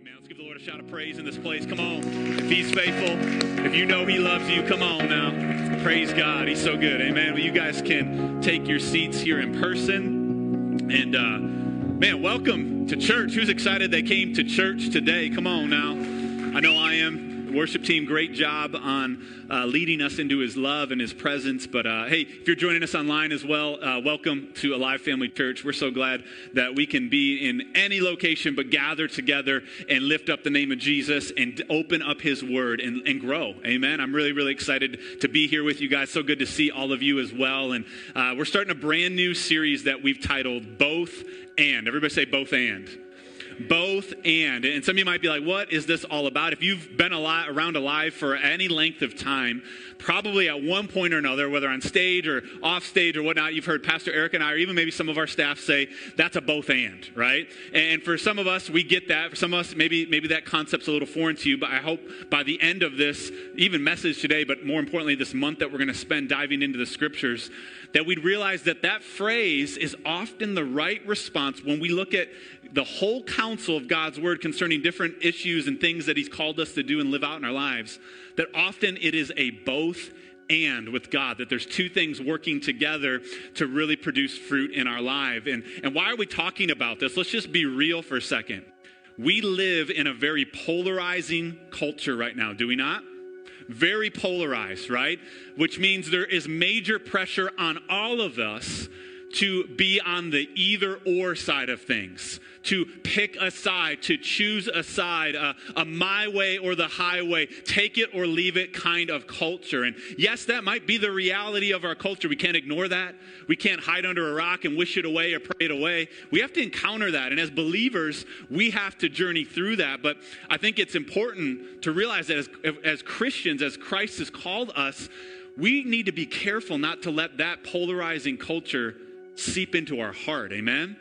Amen. Let's give the Lord a shout of praise in this place. Come on. If He's faithful, if you know He loves you, come on now. Praise God. He's so good. Amen. Well, you guys can take your seats here in person. And, uh, man, welcome to church. Who's excited they came to church today? Come on now. I know I am worship team, great job on uh, leading us into his love and his presence. But uh, hey, if you're joining us online as well, uh, welcome to Alive Family Church. We're so glad that we can be in any location but gather together and lift up the name of Jesus and open up his word and, and grow. Amen. I'm really, really excited to be here with you guys. So good to see all of you as well. And uh, we're starting a brand new series that we've titled Both and. Everybody say both and both and. And some of you might be like, what is this all about? If you've been alive, around alive for any length of time, probably at one point or another, whether on stage or off stage or whatnot, you've heard Pastor Eric and I, or even maybe some of our staff say, that's a both and, right? And for some of us, we get that. For some of us, maybe, maybe that concept's a little foreign to you, but I hope by the end of this, even message today, but more importantly, this month that we're going to spend diving into the scriptures, that we'd realize that that phrase is often the right response when we look at the whole counsel of God's word concerning different issues and things that He's called us to do and live out in our lives, that often it is a both and with God, that there's two things working together to really produce fruit in our life. And, and why are we talking about this? Let's just be real for a second. We live in a very polarizing culture right now, do we not? Very polarized, right? Which means there is major pressure on all of us to be on the either or side of things, to pick a side, to choose a side, a, a, my way or the highway, take it or leave it kind of culture. And yes, that might be the reality of our culture. We can't ignore that. We can't hide under a rock and wish it away or pray it away. We have to encounter that. And as believers, we have to journey through that. But I think it's important to realize that as, as Christians, as Christ has called us, we need to be careful not to let that polarizing culture seep into our heart. Amen?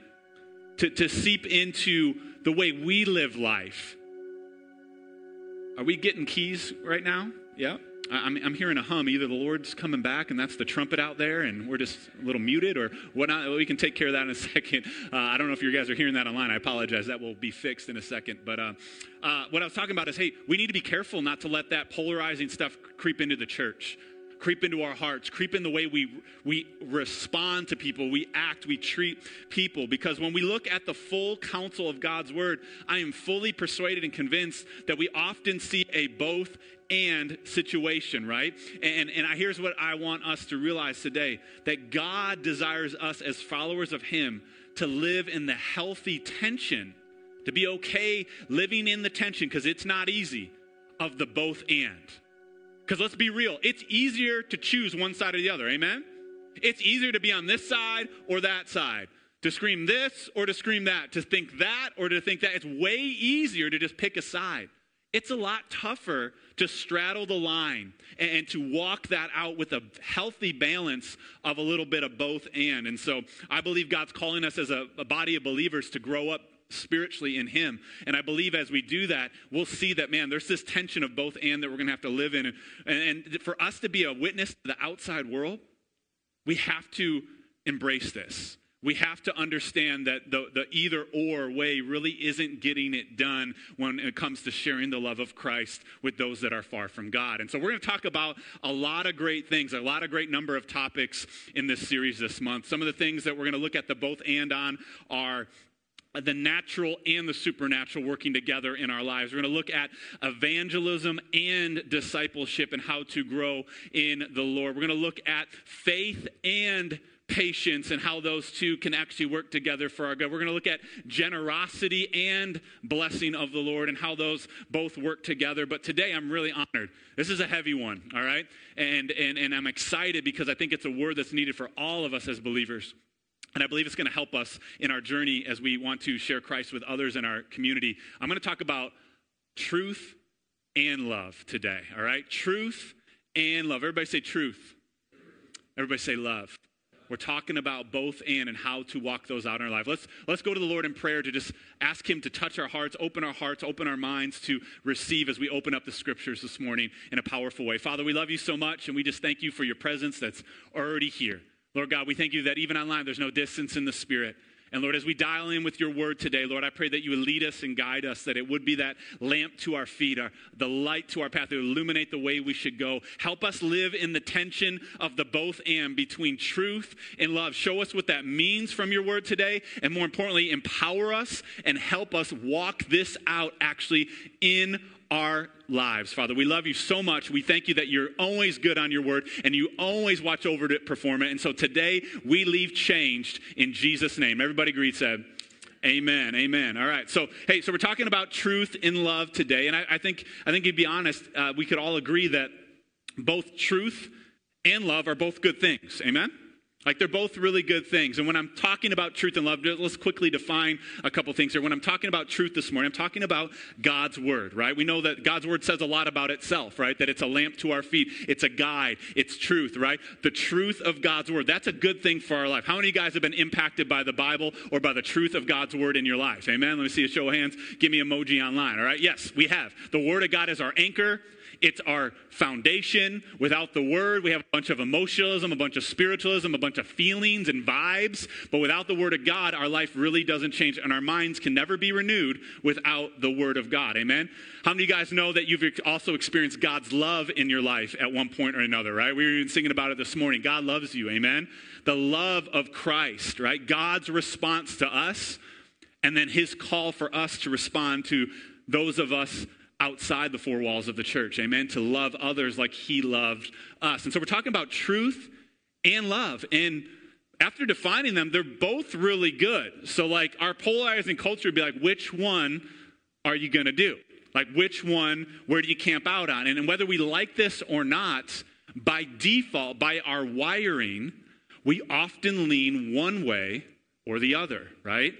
To, to seep into the way we live life. Are we getting keys right now? Yeah. I'm, I'm hearing a hum. Either the Lord's coming back and that's the trumpet out there and we're just a little muted or whatnot. We can take care of that in a second. Uh, I don't know if you guys are hearing that online. I apologize. That will be fixed in a second. But uh, uh, what I was talking about is hey, we need to be careful not to let that polarizing stuff creep into the church creep into our hearts, creep in the way we, we respond to people, we act, we treat people. Because when we look at the full counsel of God's word, I am fully persuaded and convinced that we often see a both and situation, right? And, and here's what I want us to realize today that God desires us as followers of Him to live in the healthy tension, to be okay living in the tension, because it's not easy, of the both and. Because let's be real, it's easier to choose one side or the other. Amen? It's easier to be on this side or that side. To scream this or to scream that. To think that or to think that. It's way easier to just pick a side. It's a lot tougher to straddle the line and, to walk that out with a healthy balance of a little bit of both and. And so I believe God's calling us as a body of believers to grow up spiritually in Him. And I believe as we do that, we'll see that, man, there's this tension of both and that we're going to have to live in. And, and for us to be a witness to the outside world, we have to embrace this. We have to understand that the, the either or way really isn't getting it done when it comes to sharing the love of Christ with those that are far from God. And so we're going to talk about a lot of great things, a lot of great number of topics in this series this month. Some of the things that we're going to look at the both and on are the natural and the supernatural working together in our lives. We're going to look at evangelism and discipleship and how to grow in the Lord. We're going to look at faith and patience and how those two can actually work together for our good. We're going to look at generosity and blessing of the Lord and how those both work together. But today I'm really honored. This is a heavy one, all right? And and and I'm excited because I think it's a word that's needed for all of us as believers. And I believe it's going to help us in our journey as we want to share Christ with others in our community. I'm going to talk about truth and love today, all right? Truth and love. Everybody say truth. Everybody say love. We're talking about both and and how to walk those out in our life. Let's, let's go to the Lord in prayer to just ask Him to touch our hearts, open our hearts, open our minds to receive as we open up the scriptures this morning in a powerful way. Father, we love you so much and we just thank you for your presence that's already here. Lord God, we thank you that even online there's no distance in the Spirit. And Lord, as we dial in with your word today, Lord, I pray that you would lead us and guide us, that it would be that lamp to our feet, our, the light to our path, to illuminate the way we should go. Help us live in the tension of the both and between truth and love. Show us what that means from your word today, and more importantly, empower us and help us walk this out actually in our lives. Father, we love you so much. We thank you that you're always good on your word and you always watch over to perform it. And so today we leave changed in Jesus' name. Everybody agree, said. Amen. Amen. All right. So, hey, so we're talking about truth in love today, and I, I think I think to be honest, uh, we could all agree that both truth and love are both good things. Amen. Like they're both really good things. And when I'm talking about truth and love, let's quickly define a couple things here. When I'm talking about truth this morning, I'm talking about God's word, right? We know that God's word says a lot about itself, right? That it's a lamp to our feet, it's a guide, it's truth, right? The truth of God's word. That's a good thing for our life. How many of you guys have been impacted by the Bible or by the truth of God's word in your life? Amen. Let me see a show of hands. Give me emoji online, all right? Yes, we have. The word of God is our anchor. It's our foundation. Without the word, we have a bunch of emotionalism, a bunch of spiritualism, a bunch of feelings and vibes. But without the word of God, our life really doesn't change, and our minds can never be renewed without the word of God. Amen? How many of you guys know that you've also experienced God's love in your life at one point or another, right? We were even singing about it this morning. God loves you. Amen? The love of Christ, right? God's response to us, and then his call for us to respond to those of us outside the four walls of the church. Amen. To love others like he loved us. And so we're talking about truth and love. And after defining them, they're both really good. So, like, our polarizing culture would be like, which one are you going to do? Like, which one, where do you camp out on? And whether we like this or not, by default, by our wiring, we often lean one way or the other, right?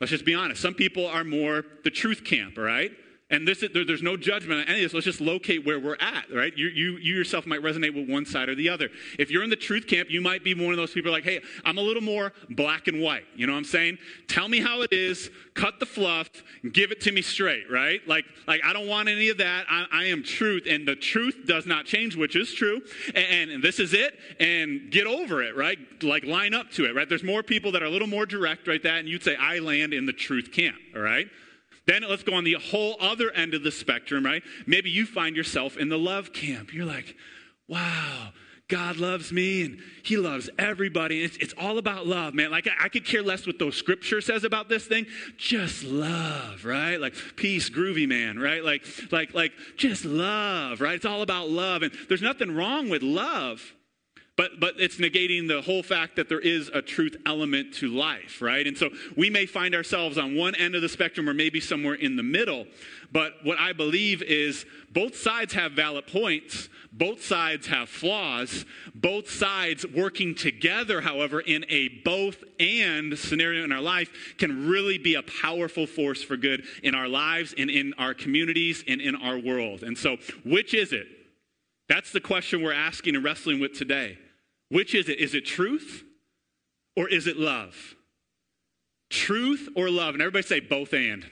Let's just be honest. Some people are more the truth camp, all right? And this is, there, there's no judgment on any of this. Let's just locate where we're at, right? You, you, you yourself might resonate with one side or the other. If you're in the truth camp, you might be one of those people like, hey, I'm a little more black and white. You know what I'm saying? Tell me how it is, cut the fluff, give it to me straight, right? Like, like I don't want any of that. I, I am truth, and the truth does not change, which is true. And, and this is it, and get over it, right? Like line up to it, right? There's more people that are a little more direct, right? That, and you'd say, I land in the truth camp, all right? Then let's go on the whole other end of the spectrum, right? Maybe you find yourself in the love camp. You're like, wow, God loves me and He loves everybody. It's, it's all about love, man. Like, I, I, could care less what those scripture says about this thing. Just love, right? Like, peace, groovy man, right? Like, like, like, just love, right? It's all about love. And there's nothing wrong with love. But, but it's negating the whole fact that there is a truth element to life, right? And so we may find ourselves on one end of the spectrum or maybe somewhere in the middle. But what I believe is both sides have valid points, both sides have flaws, both sides working together, however, in a both and scenario in our life can really be a powerful force for good in our lives and in our communities and in our world. And so, which is it? That's the question we're asking and wrestling with today. Which is it? Is it truth or is it love? Truth or love? And everybody say both and.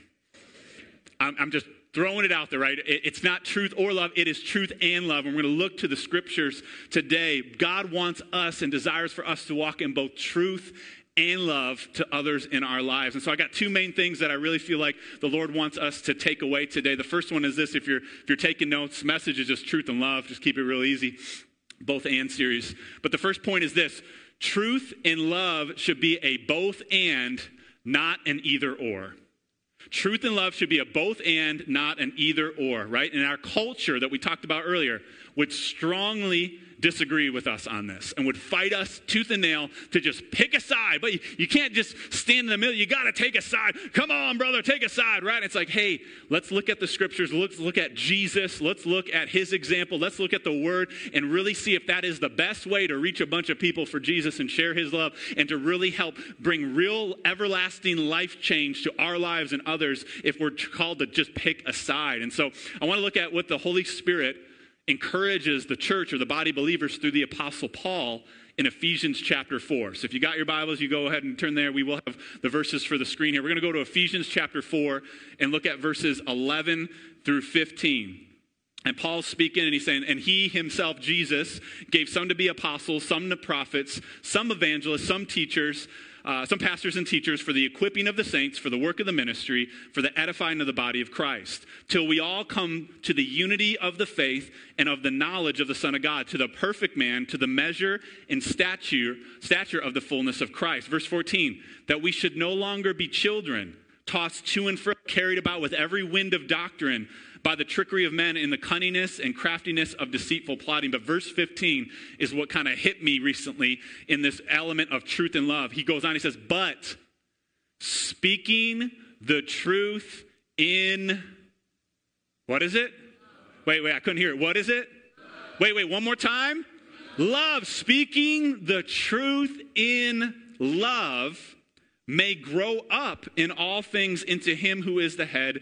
I'm, I'm just throwing it out there, right? It, it's not truth or love, it is truth and love. And we're going to look to the scriptures today. God wants us and desires for us to walk in both truth and love to others in our lives. And so I got two main things that I really feel like the Lord wants us to take away today. The first one is this if you're if you're taking notes, message is just truth and love. Just keep it real easy both and series. But the first point is this truth and love should be a both and, not an either or. Truth and love should be a both and, not an either or, right? In our culture that we talked about earlier, would strongly disagree with us on this and would fight us tooth and nail to just pick a side. But you, you can't just stand in the middle. You got to take a side. Come on, brother, take a side, right? It's like, hey, let's look at the scriptures. Let's look at Jesus. Let's look at his example. Let's look at the word and really see if that is the best way to reach a bunch of people for Jesus and share his love and to really help bring real everlasting life change to our lives and others if we're called to just pick a side. And so I want to look at what the Holy Spirit encourages the church or the body believers through the Apostle Paul in Ephesians chapter 4. So if you got your Bibles, you go ahead and turn there. We will have the verses for the screen here. We're going to go to Ephesians chapter 4 and look at verses 11 through 15. And Paul's speaking and he's saying, and he himself, Jesus, gave some to be apostles, some to prophets, some evangelists, some teachers uh, some pastors and teachers for the equipping of the saints, for the work of the ministry, for the edifying of the body of Christ, till we all come to the unity of the faith and of the knowledge of the Son of God, to the perfect man, to the measure and stature, stature of the fullness of Christ. Verse 14, that we should no longer be children, tossed to and fro, carried about with every wind of doctrine by the trickery of men in the cunningness and craftiness of deceitful plotting. But verse 15 is what kind of hit me recently in this element of truth and love. He goes on, he says, But speaking the truth in, what is it? Wait, wait, I couldn't hear it. What is it? Wait, wait, one more time. Love, speaking the truth in love, may grow up in all things into him who is the head,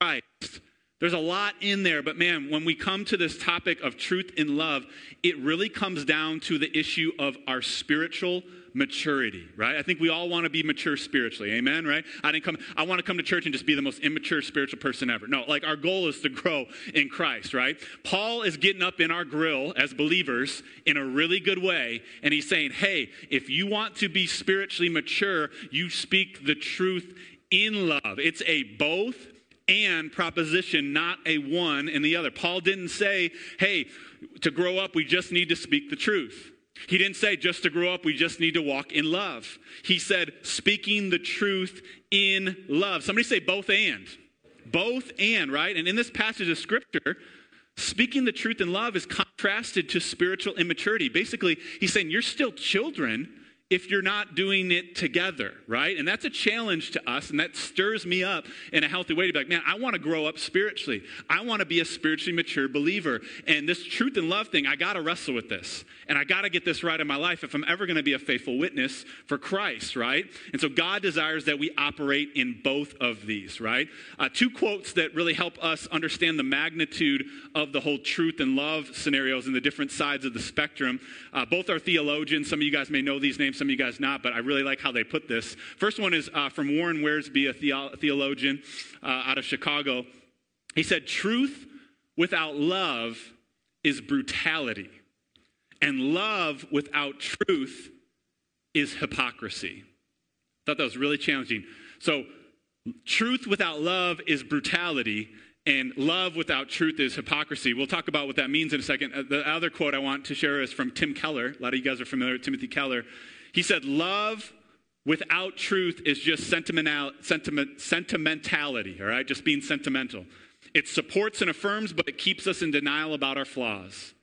Christ. There's a lot in there, but man, when we come to this topic of truth in love, it really comes down to the issue of our spiritual maturity, right? I think we all want to be mature spiritually. Amen, right? I didn't come I want to come to church and just be the most immature spiritual person ever. No, like our goal is to grow in Christ, right? Paul is getting up in our grill as believers in a really good way and he's saying, "Hey, if you want to be spiritually mature, you speak the truth in love. It's a both and proposition, not a one and the other. Paul didn't say, hey, to grow up, we just need to speak the truth. He didn't say just to grow up, we just need to walk in love. He said, speaking the truth in love. Somebody say both and. Both and, right? And in this passage of scripture, speaking the truth in love is contrasted to spiritual immaturity. Basically, he's saying you're still children if you're not doing it together, right? And that's a challenge to us, and that stirs me up in a healthy way to be like, man, I want to grow up spiritually. I want to be a spiritually mature believer. And this truth and love thing, I got to wrestle with this. And I got to get this right in my life if I'm ever going to be a faithful witness for Christ, right? And so God desires that we operate in both of these, right? Uh, two quotes that really help us understand the magnitude of the whole truth and love scenarios and the different sides of the spectrum. Uh, both are theologians. Some of you guys may know these names some of you guys not, but I really like how they put this. First one is uh, from Warren Wiersbe, a theo- theologian uh, out of Chicago. He said, Truth without love is brutality, and love without truth is hypocrisy. I thought that was really challenging. So, truth without love is brutality, and love without truth is hypocrisy. We'll talk about what that means in a second. Uh, the other quote I want to share is from Tim Keller. A lot of you guys are familiar with Timothy Keller. He said, Love without truth is just sentimental, sentiment, sentimentality, all right? Just being sentimental. It supports and affirms, but it keeps us in denial about our flaws.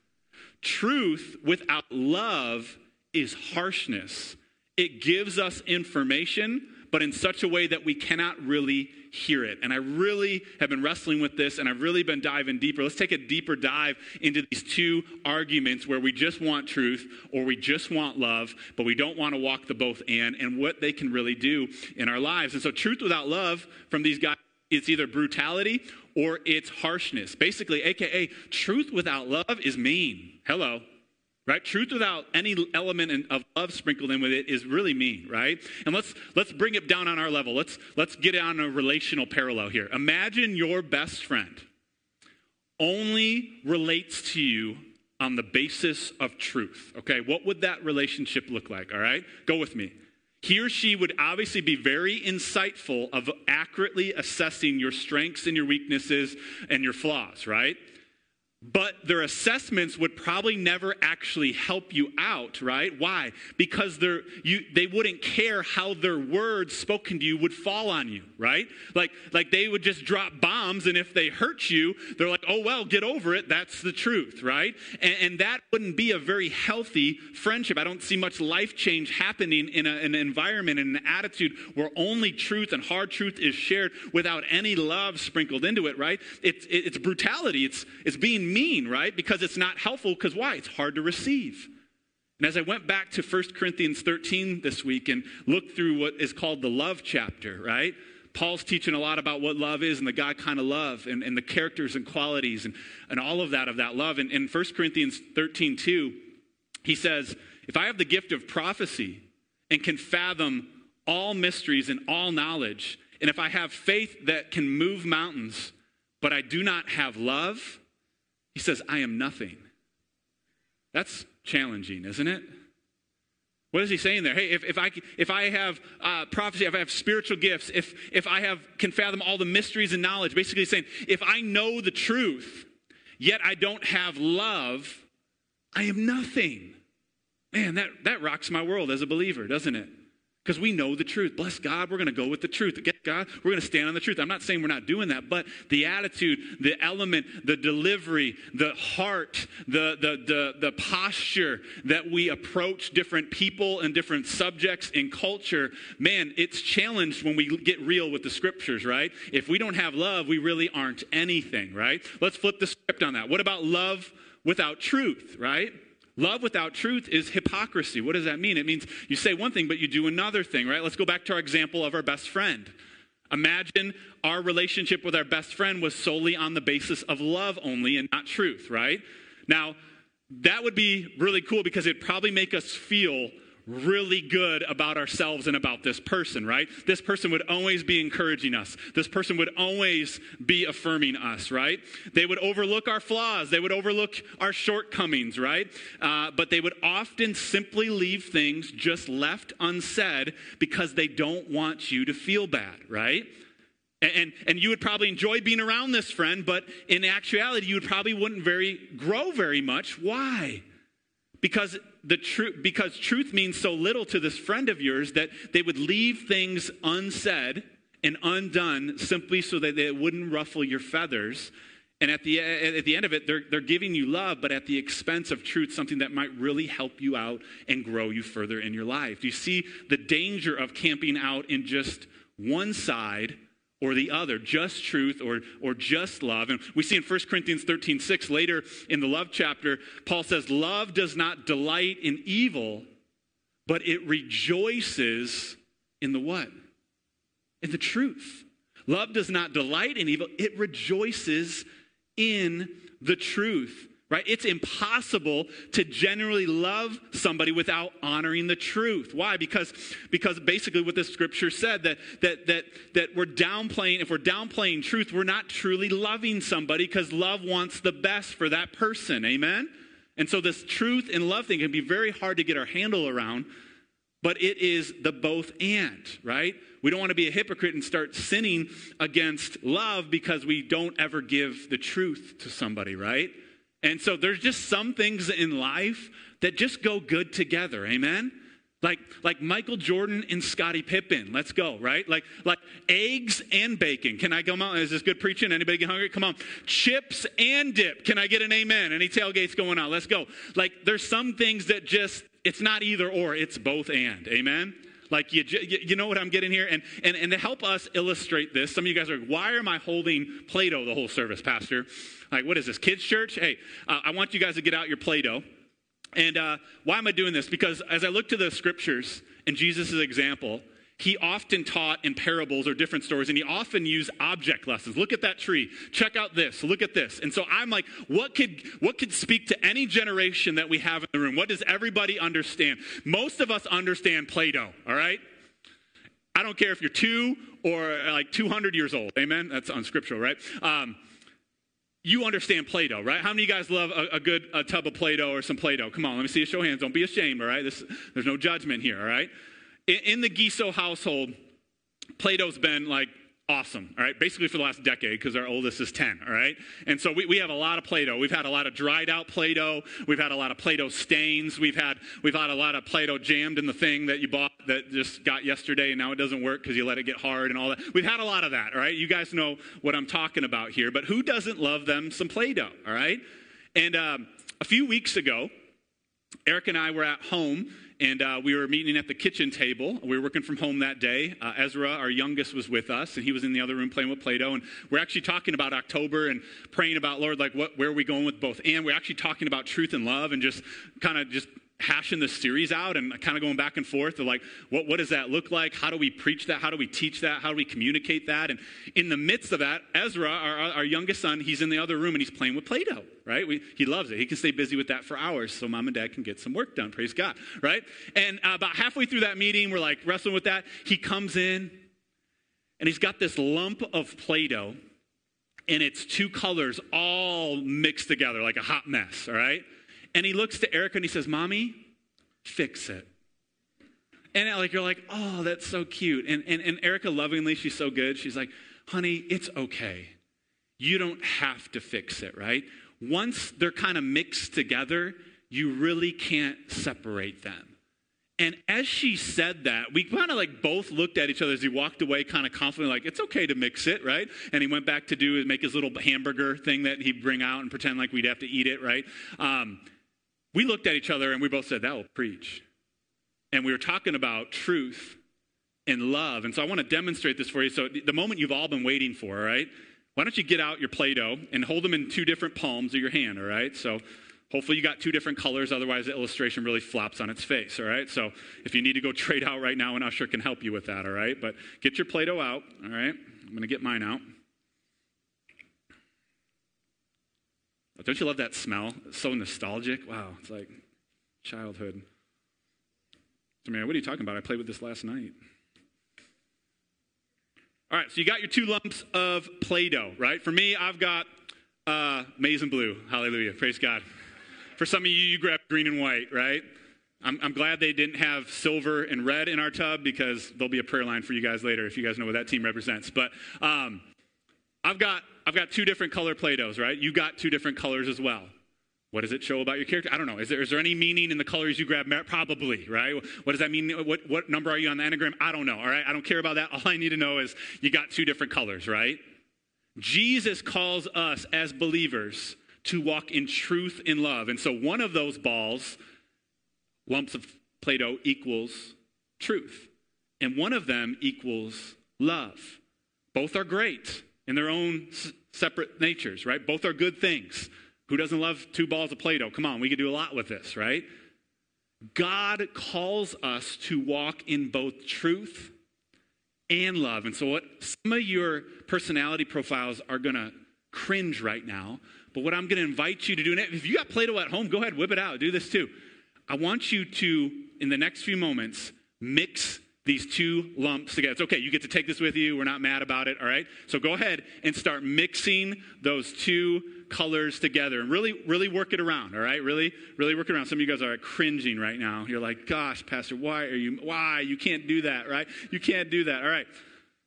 Truth without love is harshness. It gives us information, but in such a way that we cannot really hear it. And I really have been wrestling with this and I've really been diving deeper. Let's take a deeper dive into these two arguments where we just want truth or we just want love, but we don't want to walk the both and, and what they can really do in our lives. And so, truth without love from these guys. It's either brutality or it's harshness. Basically, AKA, truth without love is mean. Hello right? Truth without any element of love sprinkled in with it is really mean right? And let's let's bring it down on our level. Let's let's get on a relational parallel here. Imagine your best friend only relates to you on the basis of truth okay? What would that relationship look like all right? Go with me he or she would obviously be very insightful of accurately assessing your strengths and your weaknesses and your flaws right but their assessments would probably never actually help you out, right? Why? Because they're, you, they wouldn't care how their words spoken to you would fall on you, right? Like, like they would just drop bombs, and if they hurt you, they're like, oh, well, get over it. That's the truth, right? And, and that wouldn't be a very healthy friendship. I don't see much life change happening in, a, an environment, in an attitude where only truth and hard truth is shared without any love sprinkled into it, right? It's, it's brutality, it's, it's being mean, right? Because it's not helpful, because why? It's hard to receive. And as I went back to 1 Corinthians 13 this week and looked through what is called the love chapter, right? Paul's teaching a lot about what love is and the God kind of love and, and the characters and qualities and, and all of that of that love. And in 1 Corinthians 13, 2, he says, If I have the gift of prophecy and can fathom all mysteries and all knowledge, and if I have faith that can move mountains, but I do not have love, he says, I am nothing. That's challenging, isn't it? What is he saying there? Hey, if, if, I, if I have uh, prophecy, if I have spiritual gifts, if, if I have, can fathom all the mysteries and knowledge, basically saying, if I know the truth, yet I don't have love, I am nothing. Man, that, that rocks my world as a believer, doesn't it? Because we know the truth. Bless God, we're going to go with the truth. Get God, we're going to stand on the truth. I'm not saying we're not doing that, but the attitude, the element, the delivery, the heart, the, the, the, the posture that we approach different people and different subjects in culture, man, it's challenged when we get real with the scriptures, right? If we don't have love, we really aren't anything, right? Let's flip the script on that. What about love without truth, right? Love without truth is hypocrisy. What does that mean? It means you say one thing, but you do another thing, right? Let's go back to our example of our best friend. Imagine our relationship with our best friend was solely on the basis of love only and not truth, right? Now, that would be really cool because it'd probably make us feel really good about ourselves and about this person, right? This person would always be encouraging us. This person would always be affirming us, right? They would overlook our flaws. They would overlook our shortcomings, right? Uh, but they would often simply leave things just left unsaid because they don't want you to feel bad, right? And, and, you would probably enjoy being around this friend, but in actuality, you would probably wouldn't very grow very much. Why? Because the truth because truth means so little to this friend of yours that they would leave things unsaid and undone simply so that it wouldn't ruffle your feathers. And at the, at the end of it, they're, they're giving you love, but at the expense of truth, something that might really help you out and grow you further in your life. Do you see the danger of camping out in just one side or the other, just truth or, or just love. And we see in 1 Corinthians 13, 6, later in the love chapter, Paul says, Love does not delight in evil, but it rejoices in the what? In the truth. Love does not delight in evil, it rejoices in the truth right? It's impossible to generally love somebody without honoring the truth. Why? Because, because basically what the scripture said that, that, that, that we're downplaying, if we're downplaying truth, we're not truly loving somebody because love wants the best for that person. Amen? And so this truth and love thing can be very hard to get our handle around, but it is the both and, right? We don't want to be a hypocrite and start sinning against love because we don't ever give the truth to somebody, right? And so there's just some things in life that just go good together. Amen? Like, like Michael Jordan and Scottie Pippen. Let's go, right? Like, like eggs and bacon. Can I come out? Is this good preaching? Anybody get hungry? Come on. Chips and dip. Can I get an amen? Any tailgates going on? Let's go. Like, there's some things that just, it's not either or, it's both and. Amen? Like, you, you know what I'm getting here? And, and, and to help us illustrate this, some of you guys are like, why am I holding Play Doh the whole service, Pastor? Like, what is this, kids' church? Hey, uh, I want you guys to get out your Play Doh. And uh, why am I doing this? Because as I look to the scriptures and Jesus' example, he often taught in parables or different stories, and he often used object lessons. Look at that tree. Check out this. Look at this. And so I'm like, what could what could speak to any generation that we have in the room? What does everybody understand? Most of us understand Play-Doh, all right? I don't care if you're two or like 200 years old. Amen? That's unscriptural, right? Um, you understand Play-Doh, right? How many of you guys love a, a good a tub of Play-Doh or some Play-Doh? Come on, let me see a show of hands. Don't be ashamed, all right? This, there's no judgment here, all right? In, the Giso household, Play-Doh's been like awesome, all right? Basically for the last decade because our oldest is 10, all right? And so we, we have a lot of Play-Doh. We've had a lot of dried out Play-Doh. We've had a lot of Play-Doh stains. We've had, we've had a lot of Play-Doh jammed in the thing that you bought that just got yesterday and now it doesn't work because you let it get hard and all that. We've had a lot of that, all right? You guys know what I'm talking about here. But who doesn't love them some Play-Doh, all right? And um, a few weeks ago, Eric and I were at home and uh, we were meeting at the kitchen table. We were working from home that day. Uh, Ezra, our youngest, was with us, and he was in the other room playing with Play-Doh. And we're actually talking about October and praying about Lord, like what, where are we going with both? And we're actually talking about truth and love, and just kind of just hashing this series out and kind of going back and forth of like what, what does that look like? How do we preach that? How do we teach that? How do we communicate that? And in the midst of that ezra our, our youngest son he's in the other room and he's playing with play-doh right? We, he loves it. He can stay busy with that for hours so mom and dad can get some work done. Praise god right? And uh, about halfway through that meeting we're like wrestling with that. He comes in and he's got this lump of play-doh and it's two colors all mixed together like a hot mess all right and he looks to Erica and he says, Mommy, fix it. And like you're like, oh, that's so cute. And, and, and Erica lovingly, she's so good. She's like, honey, it's okay. You don't have to fix it, right? Once they're kind of mixed together, you really can't separate them. And as she said that, we kind of like both looked at each other as he walked away, kind of confidently, like, it's okay to mix it, right? And he went back to do make his little hamburger thing that he'd bring out and pretend like we'd have to eat it, right? Um, we looked at each other and we both said, that will preach. And we were talking about truth and love. And so I want to demonstrate this for you. So the moment you've all been waiting for, right? Why don't you get out your Play Doh and hold them in two different palms of your hand, all right? So Hopefully, you got two different colors, otherwise, the illustration really flops on its face, all right? So, if you need to go trade out right now, an usher can help you with that, all right? But get your Play Doh out, all right? I'm going to get mine out. Don't you love that smell? It's so nostalgic. Wow, it's like childhood. So, man, what are you talking about? I played with this last night. All right, so you got your two lumps of Play Doh, right? For me, I've got uh, maize and blue. Hallelujah. Praise God. For some of you, you grabbed green and white, right? I'm, I'm, glad they didn't have silver and red in our tub because there'll be a prayer line for you guys later if you guys know what that team represents. But um, I've got I've got two different color Play-Dohs, right? You got two different colors as well. What does it show about your character? I don't know. Is there, is there any meaning in the colors you grab? Probably, right? What does that mean? What, what number are you on the Enneagram? I don't know, all right? I don't care about that. All I need to know is you got two different colors, right? Jesus calls us as believers to walk in truth in love. And so one of those balls, lumps of Play Doh, equals truth. And one of them equals love. Both are great in their own separate natures, right? Both are good things. Who doesn't love two balls of Play Doh? Come on, we could do a lot with this, right? God calls us to walk in both truth and love. And so, what some of your personality profiles are going to cringe right now but what I'm going to invite you to do, if you got Play Doh at home, go ahead, whip it out. Do this too. I want you to, in the next few moments, mix these two lumps together. It's okay. You get to take this with you. We're not mad about it. All right. So go ahead and start mixing those two colors together and really, really work it around. All right. Really, really work it around. Some of you guys are cringing right now. You're like, gosh, Pastor, why are you, why? You can't do that. Right. You can't do that. All right.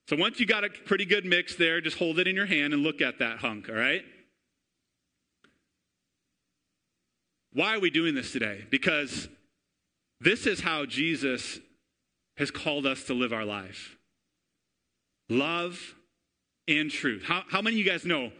So once you got a pretty good mix there, just hold it in your hand and look at that hunk. All right. Why are we doing this today? Because this is how Jesus has called us to live our life love and truth. How, how many of you guys know,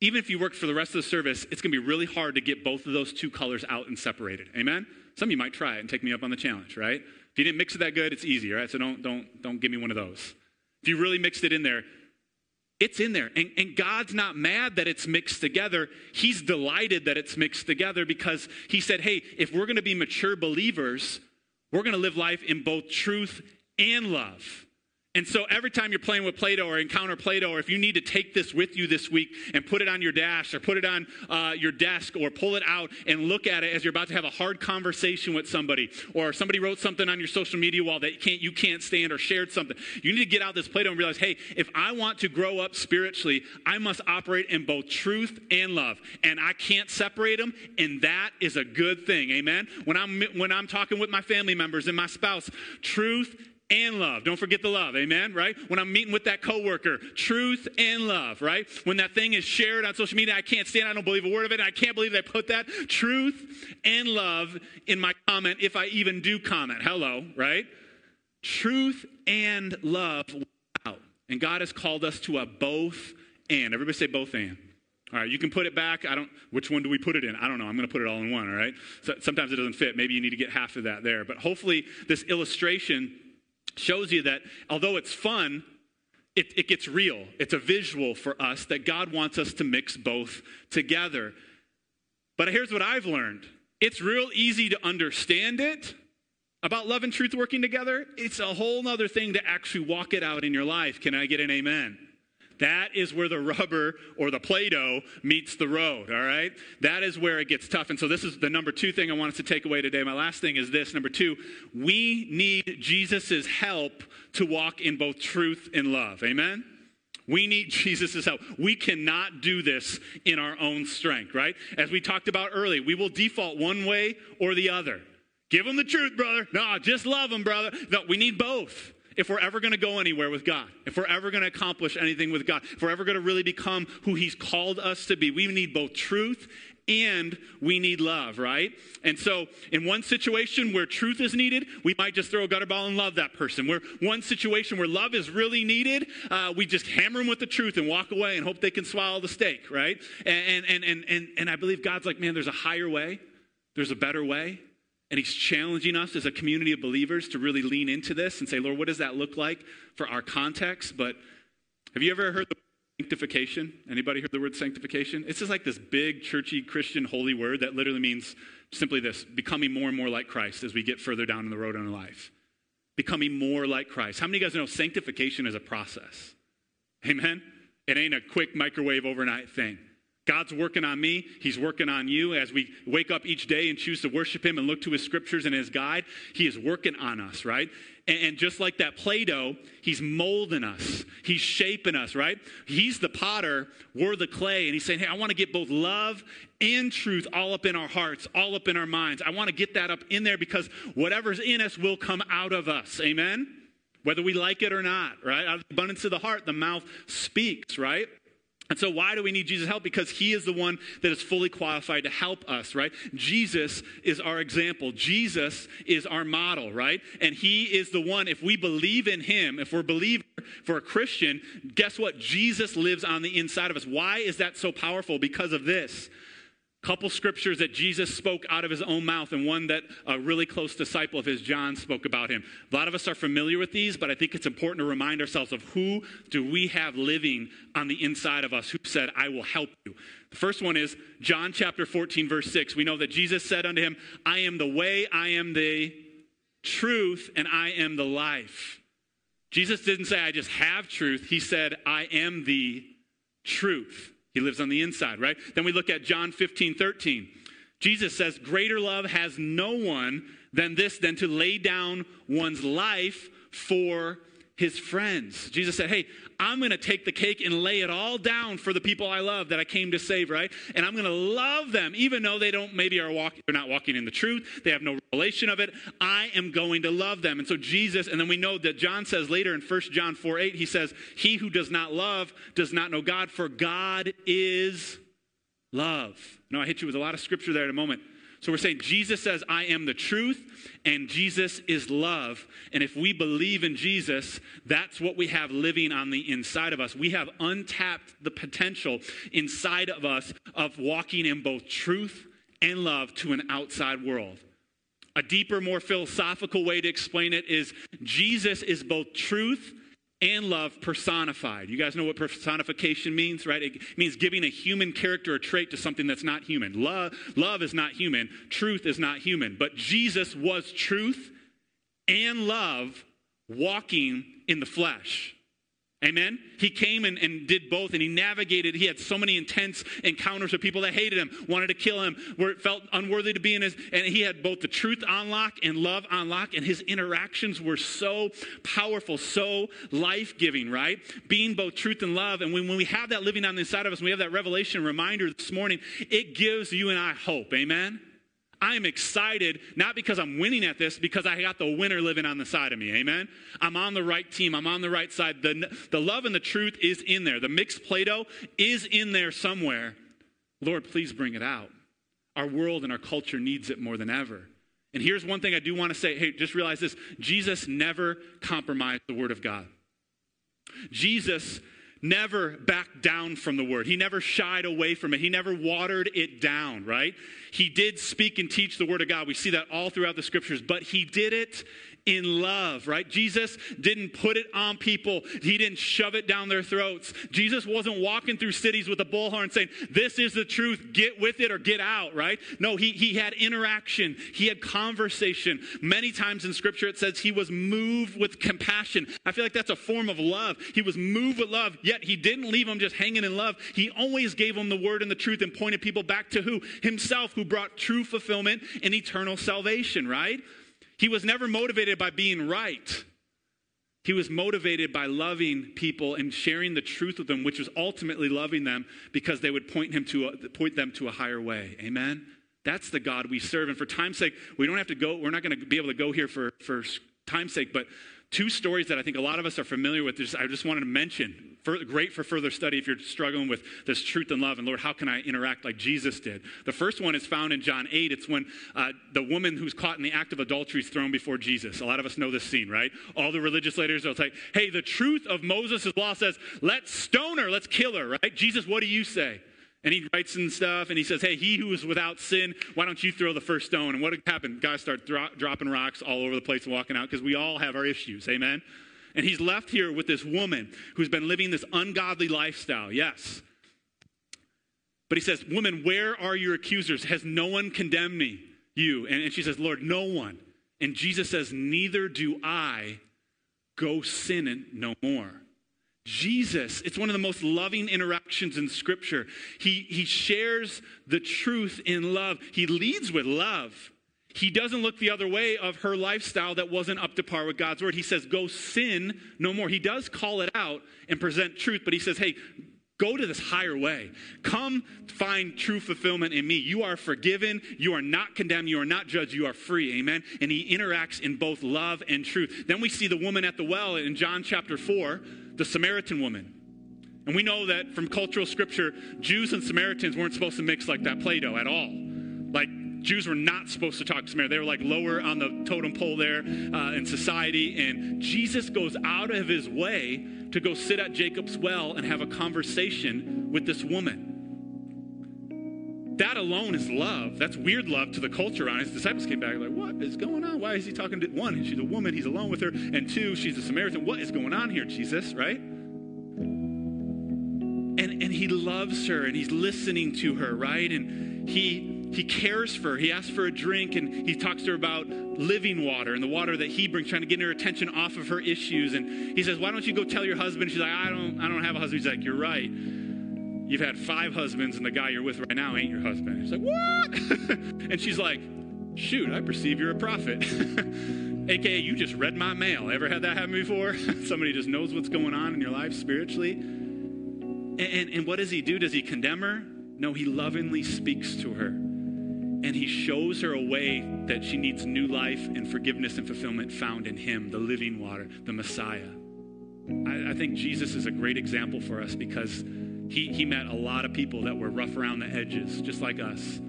even if you work for the rest of the service, it's going to be really hard to get both of those two colors out and separated? Amen? Some of you might try it and take me up on the challenge, right? If you didn't mix it that good, it's easy, right? So don't, don't, don't give me one of those. If you really mixed it in there, it's in there. And, and, God's not mad that it's mixed together. He's delighted that it's mixed together because He said, hey, if we're going to be mature believers, we're going to live life in both truth and love. And so every time you're playing with Play Doh or encounter Play Doh, or if you need to take this with you this week and put it on your dash or put it on uh, your desk or pull it out and look at it as you're about to have a hard conversation with somebody, or somebody wrote something on your social media wall that you can't, you can't stand or shared something, you need to get out this Play Doh and realize, hey, if I want to grow up spiritually, I must operate in both truth and love. And I can't separate them, and that is a good thing. Amen? When I'm, when I'm talking with my family members and my spouse, truth and love. Don't forget the love, amen, right? When I'm meeting with that coworker, truth and love, right? When that thing is shared on social media, I can't stand, I don't believe a word of it, I can't believe they put that truth and love in my comment if I even do comment. Hello, right? Truth and love out. And God has called us to a both and. Everybody say both and. All right, you can put it back. I don't. Which one do we put it in? I don't know. I'm going to put it all in one. All right. So sometimes it doesn't fit. Maybe you need to get half of that there. But hopefully, this illustration shows you that although it's fun, it, it gets real. It's a visual for us that God wants us to mix both together. But here's what I've learned it's real easy to understand it about love and truth working together. It's a whole other thing to actually walk it out in your life. Can I get an amen? That is where the rubber or the Play Doh meets the road, all right? That is where it gets tough. And so, this is the number two thing I want us to take away today. My last thing is this number two, we need Jesus' help to walk in both truth and love. Amen? We need Jesus' help. We cannot do this in our own strength, right? As we talked about earlier, we will default one way or the other. Give them the truth, brother. No, just love them, brother. No, we need both. If we're ever going to go anywhere with God, if we're ever going to accomplish anything with God, if we're ever going to really become who He's called us to be, we need both truth and we need love, right? And so, in one situation where truth is needed, we might just throw a gutter ball and love that person. Where one situation where love is really needed, uh, we just hammer them with the truth and walk away and hope they can swallow the steak, right? And, and, and, and, and I believe God's like, man, there's a higher way, there's a better way. And he's challenging us as a community of believers to really lean into this and say, Lord, what does that look like for our context? But have you ever heard the Sanctification. Anybody heard the word sanctification? It's just like this big, churchy, Christian, holy word that literally means simply this becoming more and more like Christ as we get further down in the road in our life. Becoming more like Christ. How many of you guys know sanctification is a process? Amen? It ain't a quick microwave overnight thing. God's working on me. He's working on you as we wake up each day and choose to worship Him and look to His scriptures and His guide. He is working on us, right? And, and just like that Play Doh, He's molding us, He's shaping us, right? He's the potter, we're the clay. And He's saying, Hey, I want to get both love and truth all up in our hearts, all up in our minds. I want to get that up in there because whatever's in us will come out of us. Amen? Whether we like it or not, right? Out of the abundance of the heart, the mouth speaks, right? And so, why do we need Jesus' help? Because he is the one that is fully qualified to help us, right? Jesus is our example. Jesus is our model, right? And he is the one, if we believe in him, if we're believer, for a Christian, guess what? Jesus lives on the inside of us. Why is that so powerful? Because of this couple scriptures that Jesus spoke out of his own mouth, and one that a really close disciple of his, John, spoke about him. A lot of us are familiar with these, but I think it's important to remind ourselves of who do we have living on the inside of us who said, I will help you. The first one is John chapter 14, verse 6. We know that Jesus said unto him, I am the way, I am the truth, and I am the life. Jesus didn't say, I just have truth. He said, I am the truth. He lives on the inside, right? Then we look at John 15, 13. Jesus says, Greater love has no one than this, than to lay down one's life for his friends. Jesus said, Hey, I'm going to take the cake and lay it all down for the people I love that I came to save, right? And I'm going to love them, even though they don't, maybe are walking, they're not walking in the truth. They have no relation of it. I am going to love them. And so Jesus, and then we know that John says later in 1 John 4 8, he says, He who does not love does not know God, for God is love. No, I hit you with a lot of scripture there in a moment. So we're saying Jesus says, I am the truth, and Jesus is love. And if we believe in Jesus, that's what we have living on the inside of us. We have untapped the potential inside of us of walking in both truth and love to an outside world. A deeper, more philosophical way to explain it is Jesus is both truth and love personified. You guys know what personification means, right? It means giving a human character or trait to something that's not human. Love, love is not human, truth is not human. But Jesus was truth and love walking in the flesh. Amen. He came and, and did both, and he navigated. He had so many intense encounters with people that hated him, wanted to kill him, where it felt unworthy to be in his. And he had both the truth on lock and love on lock, and his interactions were so powerful, so life giving, right? Being both truth and love. And when, when we have that living on the inside of us, we have that revelation reminder this morning, it gives you and I hope. Amen. I am excited, not because I'm winning at this, because I got the winner living on the side of me. Amen? I'm on the right team. I'm on the right side. The, the love and the truth is in there. The mixed Play Doh is in there somewhere. Lord, please bring it out. Our world and our culture needs it more than ever. And here's one thing I do want to say. Hey, just realize this Jesus never compromised the Word of God. Jesus never backed down from the word. He never shied away from it. He never watered it down, right? He did speak and teach the word of God. We see that all throughout the scriptures, but he did it in love, right? Jesus didn't put it on people, he didn't shove it down their throats. Jesus wasn't walking through cities with a bullhorn saying, This is the truth, get with it or get out, right? No, he, he had interaction, he had conversation. Many times in scripture it says he was moved with compassion. I feel like that's a form of love. He was moved with love, yet he didn't leave them just hanging in love. He always gave them the word and the truth and pointed people back to who? Himself, who brought true fulfillment and eternal salvation, right? He was never motivated by being right. He was motivated by loving people and sharing the truth with them, which was ultimately loving them because they would point him to a, point them to a higher way. Amen. That's the God we serve. And for time's sake, we don't have to go, we're not going to be able to go here for, for time's sake, but two stories that I think a lot of us are familiar with. I just wanted to mention. For, great for further study if you're struggling with this truth and love. And Lord, how can I interact like Jesus did? The first one is found in John 8. It's when uh, the woman who's caught in the act of adultery is thrown before Jesus. A lot of us know this scene, right? All the religious leaders will say, hey, the truth of Moses' law says, let's stone her, let's kill her, right? Jesus, what do you say? And he writes and stuff, and he says, Hey, he who is without sin, why don't you throw the first stone? And what happened? Guys start dro- dropping rocks all over the place and walking out because we all have our issues. Amen? And he's left here with this woman who's been living this ungodly lifestyle. Yes. But he says, Woman, where are your accusers? Has no one condemned me? You. And, and she says, Lord, no one. And Jesus says, Neither do I. Go sin no more. Jesus, it's one of the most loving interactions in Scripture. He, he shares the truth in love, he leads with love. He doesn't look the other way of her lifestyle that wasn't up to par with God's word. He says, Go sin no more. He does call it out and present truth, but he says, Hey, go to this higher way. Come find true fulfillment in me. You are forgiven. You are not condemned. You are not judged. You are free. Amen. And he interacts in both love and truth. Then we see the woman at the well in John chapter 4 the Samaritan woman. And we know that from cultural scripture, Jews and Samaritans weren't supposed to mix like that Play Doh at all. Like, Jews were not supposed to talk to Samaritans. They were like lower on the totem pole there uh, in society. And Jesus goes out of his way to go sit at Jacob's well and have a conversation with this woman. That alone is love. That's weird love to the culture on. His disciples came back like, what is going on? Why is he talking to one? She's a woman, he's alone with her. And two, she's a Samaritan. What is going on here, Jesus, right? And, and he loves her and he's listening to her, right? And he he cares for her. He asks for a drink and he talks to her about living water and the water that he brings, trying to get her attention off of her issues. And he says, Why don't you go tell your husband? She's like, I don't, I don't have a husband. He's like, You're right. You've had five husbands, and the guy you're with right now ain't your husband. He's like, What? and she's like, Shoot, I perceive you're a prophet. AKA, you just read my mail. Ever had that happen before? Somebody just knows what's going on in your life spiritually. And, and, and what does he do? Does he condemn her? No, he lovingly speaks to her. And he shows her a way that she needs new life and forgiveness and fulfillment found in him, the living water, the Messiah. I, I think Jesus is a great example for us because he, he met a lot of people that were rough around the edges, just like us,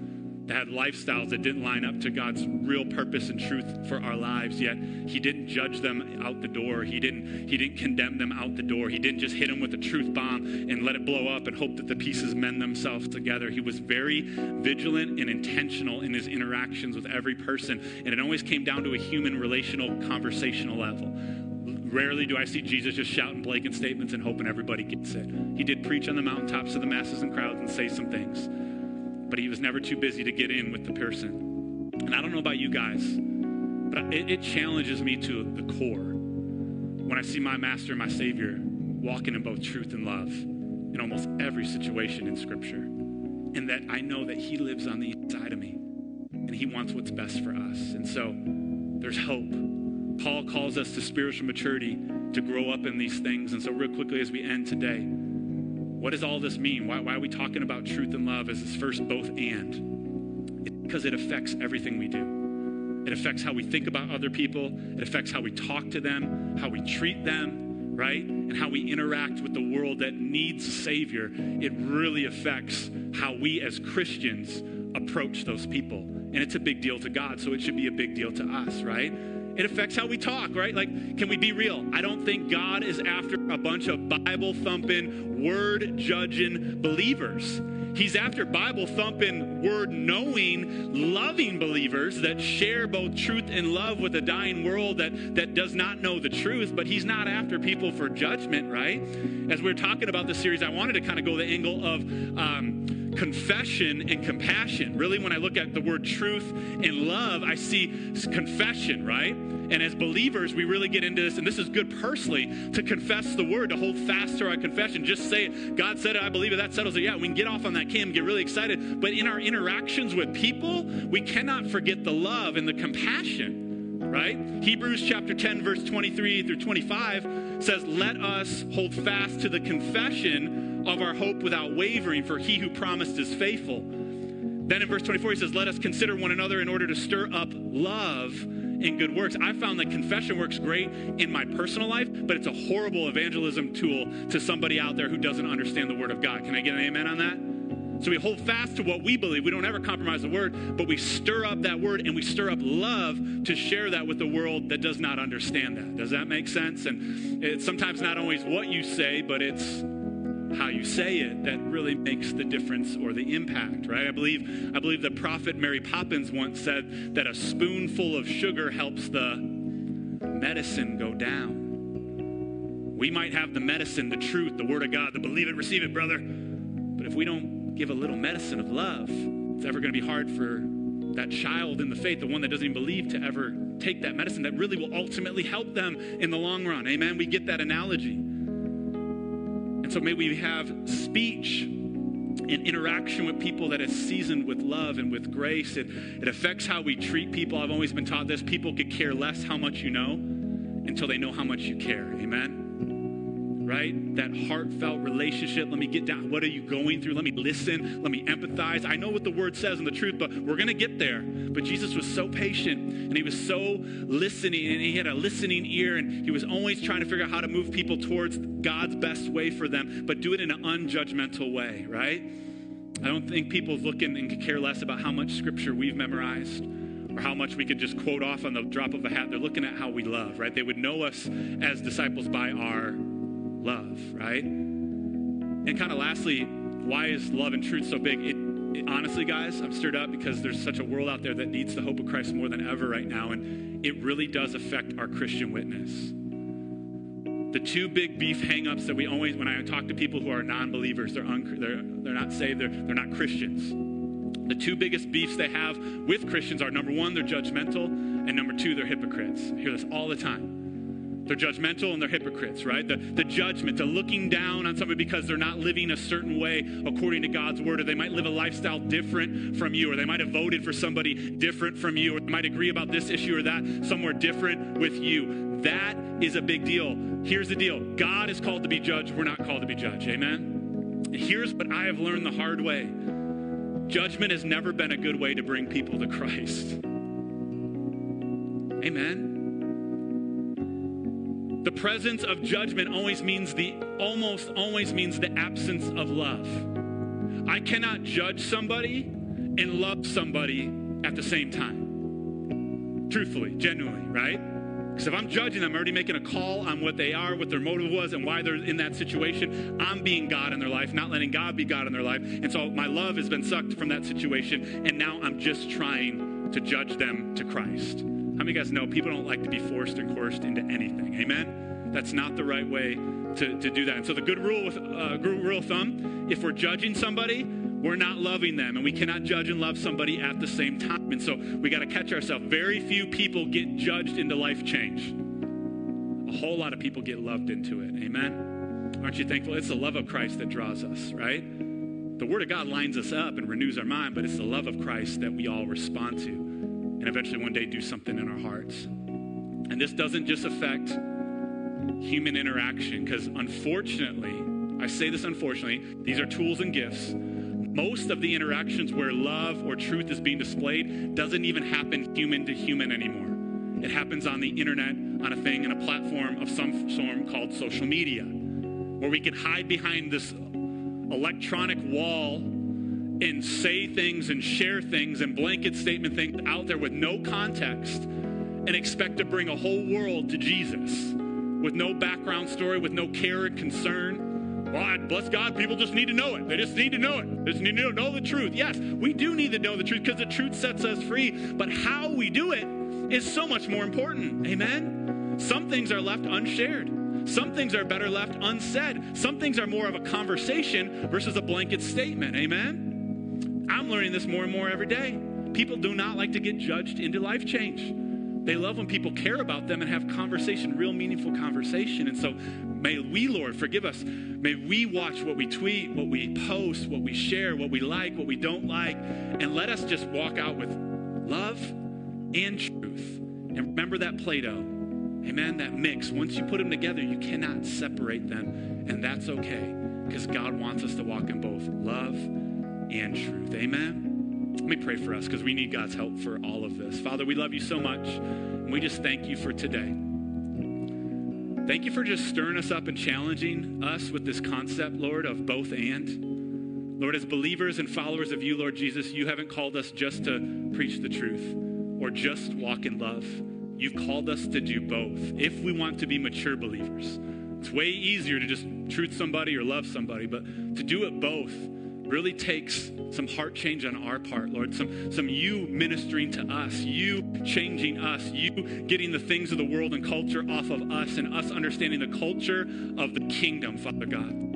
that had lifestyles that didn't line up to God's real purpose and truth for our lives. Yet He didn't judge them out the door. He didn't, he didn't condemn them out the door. He didn't just hit them with a truth bomb and let it blow up and hope that the pieces mend themselves together. He was very vigilant and intentional in his interactions with every person. And it always came down to a human, relational, conversational level Rarely do I see Jesus just shouting blanket statements and hoping everybody gets it. He did preach on the mountaintops to the masses and crowds and say some things, but he was never too busy to get in with the person. And I don't know about you guys, but it, it challenges me to the core when I see my master and my Savior walking in both truth and love in almost every situation in Scripture. And that I know that He lives on the inside of me and He wants what's best for us. And so there's hope Paul calls us to spiritual maturity to grow up in these things. And so, real quickly, as we end today, what does all this mean? Why, why are we talking about truth and love as this first both and? It's because it affects everything we do. It affects how we think about other people, it affects how we talk to them, how we treat them, right? And how we interact with the world that needs a Savior. It really affects how we as Christians approach those people. And it's a big deal to God, so it should be a big deal to us, right? It affects how we talk, right? Like, can we be real? I don't think God is after a bunch of Bible thumping, word judging believers. He's after Bible thumping, word knowing, loving believers that share both truth and love with a dying world that, that does not know the truth, but he's not after people for judgment, right? As we are talking about this series, I wanted to kind of go the angle of um, confession and compassion. Really, when I look at the word truth and love, I see confession, right? And as believers, we really get into this, and this is good personally to confess the word, to hold fast to our confession. Just say it. God said it, I believe it, that settles it. Yeah, we can get off on that cam, get really excited. But in our interactions with people, we cannot forget the love and the compassion right? Hebrews chapter 10, verse 23 through 25 says, Let us hold fast to the confession of our hope without wavering, for he who promised is faithful. Then in verse 24, he says, Let us consider one another in order to stir up love in good works. I found that confession works great in my personal life, but it's a horrible evangelism tool to somebody out there who doesn't understand the Word of God. Can I get an amen on that? So we hold fast to what we believe. We don't ever compromise the Word, but we stir up that Word and we stir up love to share that with the world that does not understand that. Does that make sense? And it's sometimes not always what you say, but it's how you say it that really makes the difference or the impact, right? I believe I believe the prophet Mary Poppins once said that a spoonful of sugar helps the medicine go down. We might have the medicine, the truth, the word of God, the believe it, receive it, brother. But if we don't give a little medicine of love, it's ever going to be hard for that child in the faith, the one that doesn't even believe, to ever take that medicine that really will ultimately help them in the long run. Amen. We get that analogy. And so may we have speech and interaction with people that is seasoned with love and with grace. It, it affects how we treat people. I've always been taught this people could care less how much you know until they know how much you care. Amen right? That heartfelt relationship. Let me get down. What are you going through? Let me listen. Let me empathize. I know what the word says and the truth, but we're going to get there. But Jesus was so patient and he was so listening and he had a listening ear and he was always trying to figure out how to move people towards God's best way for them, but do it in an unjudgmental way, right? I don't think people looking and care less about how much scripture we've memorized or how much we could just quote off on the drop of a hat. They're looking at how we love, right? They would know us as disciples by our love, right? And kind of lastly, why is love and truth so big? It, it, honestly, guys, I'm stirred up because there's such a world out there that needs the hope of Christ more than ever right now, and it really does affect our Christian witness. The two big beef hangups that we always, when I talk to people who are non-believers, they're, un, they're, they're not saved, they're, they're not Christians. The two biggest beefs they have with Christians are number one, they're judgmental, and number two, they're hypocrites. I hear this all the time. They're judgmental and they're hypocrites, right? The, the judgment, the looking down on somebody because they're not living a certain way according to God's word, or they might live a lifestyle different from you, or they might have voted for somebody different from you, or they might agree about this issue or that somewhere different with you. That is a big deal. Here's the deal God is called to be judged, we're not called to be judged. Amen? Here's what I have learned the hard way judgment has never been a good way to bring people to Christ. Amen. The presence of judgment always means the almost always means the absence of love. I cannot judge somebody and love somebody at the same time. Truthfully, genuinely, right? Because if I'm judging them, I'm already making a call on what they are, what their motive was, and why they're in that situation. I'm being God in their life, not letting God be God in their life. And so my love has been sucked from that situation, and now I'm just trying to judge them to Christ. How many guys know people don't like to be forced and coerced into anything? Amen? That's not the right way to, to do that. And so the good rule with uh, good rule of thumb, if we're judging somebody, we're not loving them and we cannot judge and love somebody at the same time. And so we got to catch ourselves. Very few people get judged into life change. A whole lot of people get loved into it. Amen? Aren't you thankful? It's the love of Christ that draws us, right? The Word of God lines us up and renews our mind, but it's the love of Christ that we all respond to and eventually one day do something in our hearts. And this doesn't just affect human interaction, because unfortunately, I say this unfortunately, these are tools and gifts. Most of the interactions where love or truth is being displayed doesn't even happen human to human anymore. It happens on the internet, on a thing, in a platform of some sort called social media, where we can hide behind this electronic wall and say things and share things and blanket statement things out there with no context and expect to bring a whole world to Jesus with no background story, with no care and concern. Well, bless God, people just need to know it. They just need to know it. They just need to know the truth. Yes, we do need to know the truth because the truth sets us free. But how we do it is so much more important. Amen? Some things are left unshared. Some things are better left unsaid. Some things are more of a conversation versus a blanket statement. Amen? I'm learning this more and more every day. People do not like to get judged into life change. They love when people care about them and have conversation, real meaningful conversation. And so may we, Lord, forgive us. May we watch what we tweet, what we post, what we share, what we like, what we don't like, and let us just walk out with love and truth. And remember that Play Doh. Amen. That mix. Once you put them together, you cannot separate them. And that's okay because God wants us to walk in both love and truth. Amen? Let me pray for us because we need God's help for all of this. Father, we love you so much. And we just thank you for today. Thank you for just stirring us up and challenging us with this concept, Lord, of both and. Lord, as believers and followers of you, Lord Jesus, you haven't called us just to preach the truth or just walk in love. You've called us to do both if we want to be mature believers. It's way easier to just truth somebody or love somebody, but to do it both really takes some heart change on our part, Lord. Some, some you ministering to us, you changing us, you getting the things of the world and culture off of us, and us understanding the culture of the kingdom, Father God.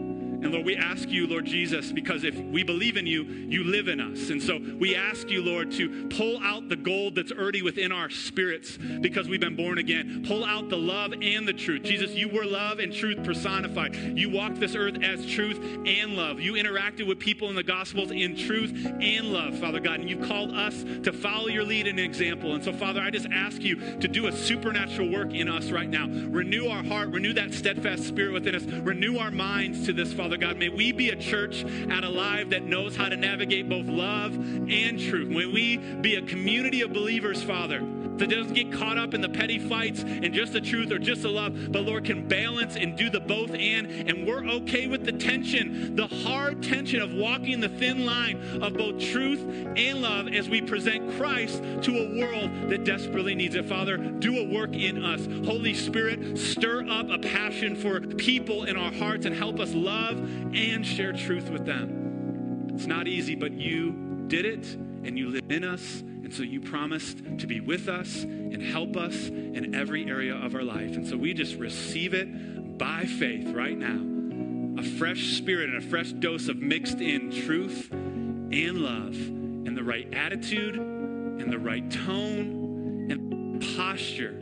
And Lord, we ask you, Lord Jesus, because if we believe in you, you live in us. And so we ask you, Lord, to pull out the gold that's already within our spirits because we've been born again. Pull out the love and the truth. Jesus, you were love and truth personified. You walked this earth as truth and love. You interacted with people in the Gospels in truth and love, Father God. And you called us to follow your lead and example. And so, Father, I just ask you to do a supernatural work in us right now. Renew our heart, renew that steadfast spirit within us, renew our minds to this, Father Father God. May we be a church at Alive that knows how to navigate both love and truth. May we be a community of believers, Father, that doesn't get caught up in the petty fights and just the truth or just the love, but Lord can balance and do the both and. And we're okay with the tension, the hard tension of walking the thin line of both truth and love as we present Christ to a world that desperately needs it. Father, do a work in us. Holy Spirit, stir up a passion for people in our hearts and help us love and share truth with them. It's not easy, but you did it and you live in us and so you promised to be with us and help us in every area of our life. And so we just receive it by faith right now. A fresh spirit and a fresh dose of mixed in truth and love, and the right attitude, and the right tone, and posture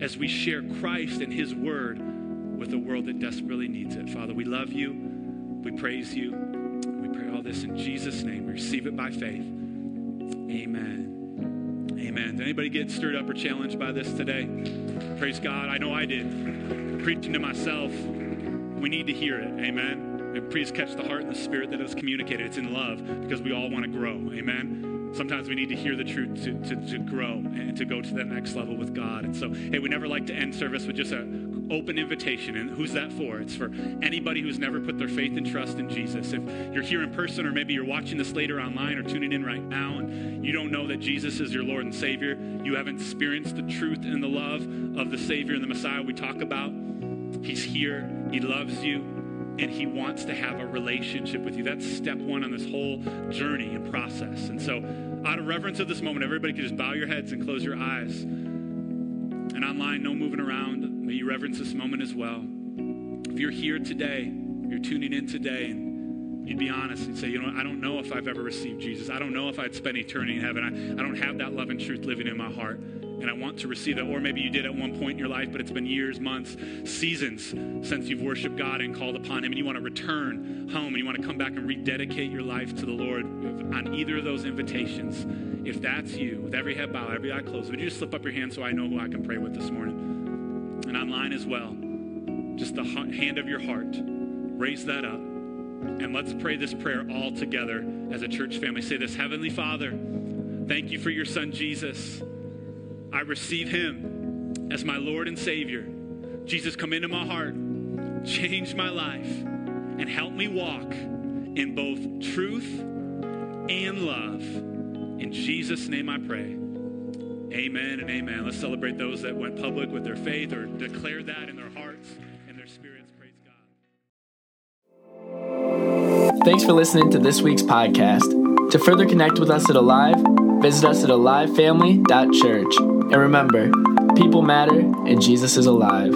as we share Christ and His Word with a world that desperately needs it. Father, we love you. We praise you. We pray all this in Jesus' name. We receive it by faith. Amen. Amen. Did anybody get stirred up or challenged by this today? Praise God. I know I did. Preaching to myself, we need to hear it. Amen. And please catch the heart and the spirit that is communicated. It's in love because we all want to grow. Amen. Sometimes we need to hear the truth to, to, to grow and to go to that next level with God. And so, hey, we never like to end service with just a open invitation. And who's that for? It's for anybody who's never put their faith and trust in Jesus. If you're here in person, or maybe you're watching this later online or tuning in right now, and you don't know that Jesus is your Lord and Savior, you haven't experienced the truth and the love of the Savior and the Messiah we talk about, He's here, He loves you, and he wants to have a relationship with you. That's step one on this whole journey and process. And so, out of reverence of this moment, everybody could just bow your heads and close your eyes. Online, no moving around. May you reverence this moment as well. If you're here today, you're tuning in today, and you'd be honest and say, you know, I don't know if I've ever received Jesus. I don't know if I'd spend eternity in heaven. I, I don't have that love and truth living in my heart and I want to receive that. Or maybe you did at one point in your life, but it's been years, months, seasons since you've worshiped God and called upon Him, and you want to return home and you want to come back and rededicate your life to the Lord on either of those invitations. If that's you, with every head bowed, every eye closed, would you just slip up your hand so I know who I can pray with this morning? and online as well. Just the hand of your heart. Raise that up. And let's pray this prayer all together as a church family. Say this Heavenly Father, thank you for your son Jesus. I receive him as my Lord and Savior. Jesus, come into my heart, change my life, and help me walk in both truth and love. In Jesus' name I pray. Amen and amen. Let's celebrate those that went public with their faith or declared that in their hearts and their spirits. Praise God. Thanks for listening to this week's podcast. To further connect with us at Alive, visit us at alivefamily.church. And remember, people matter and Jesus is alive.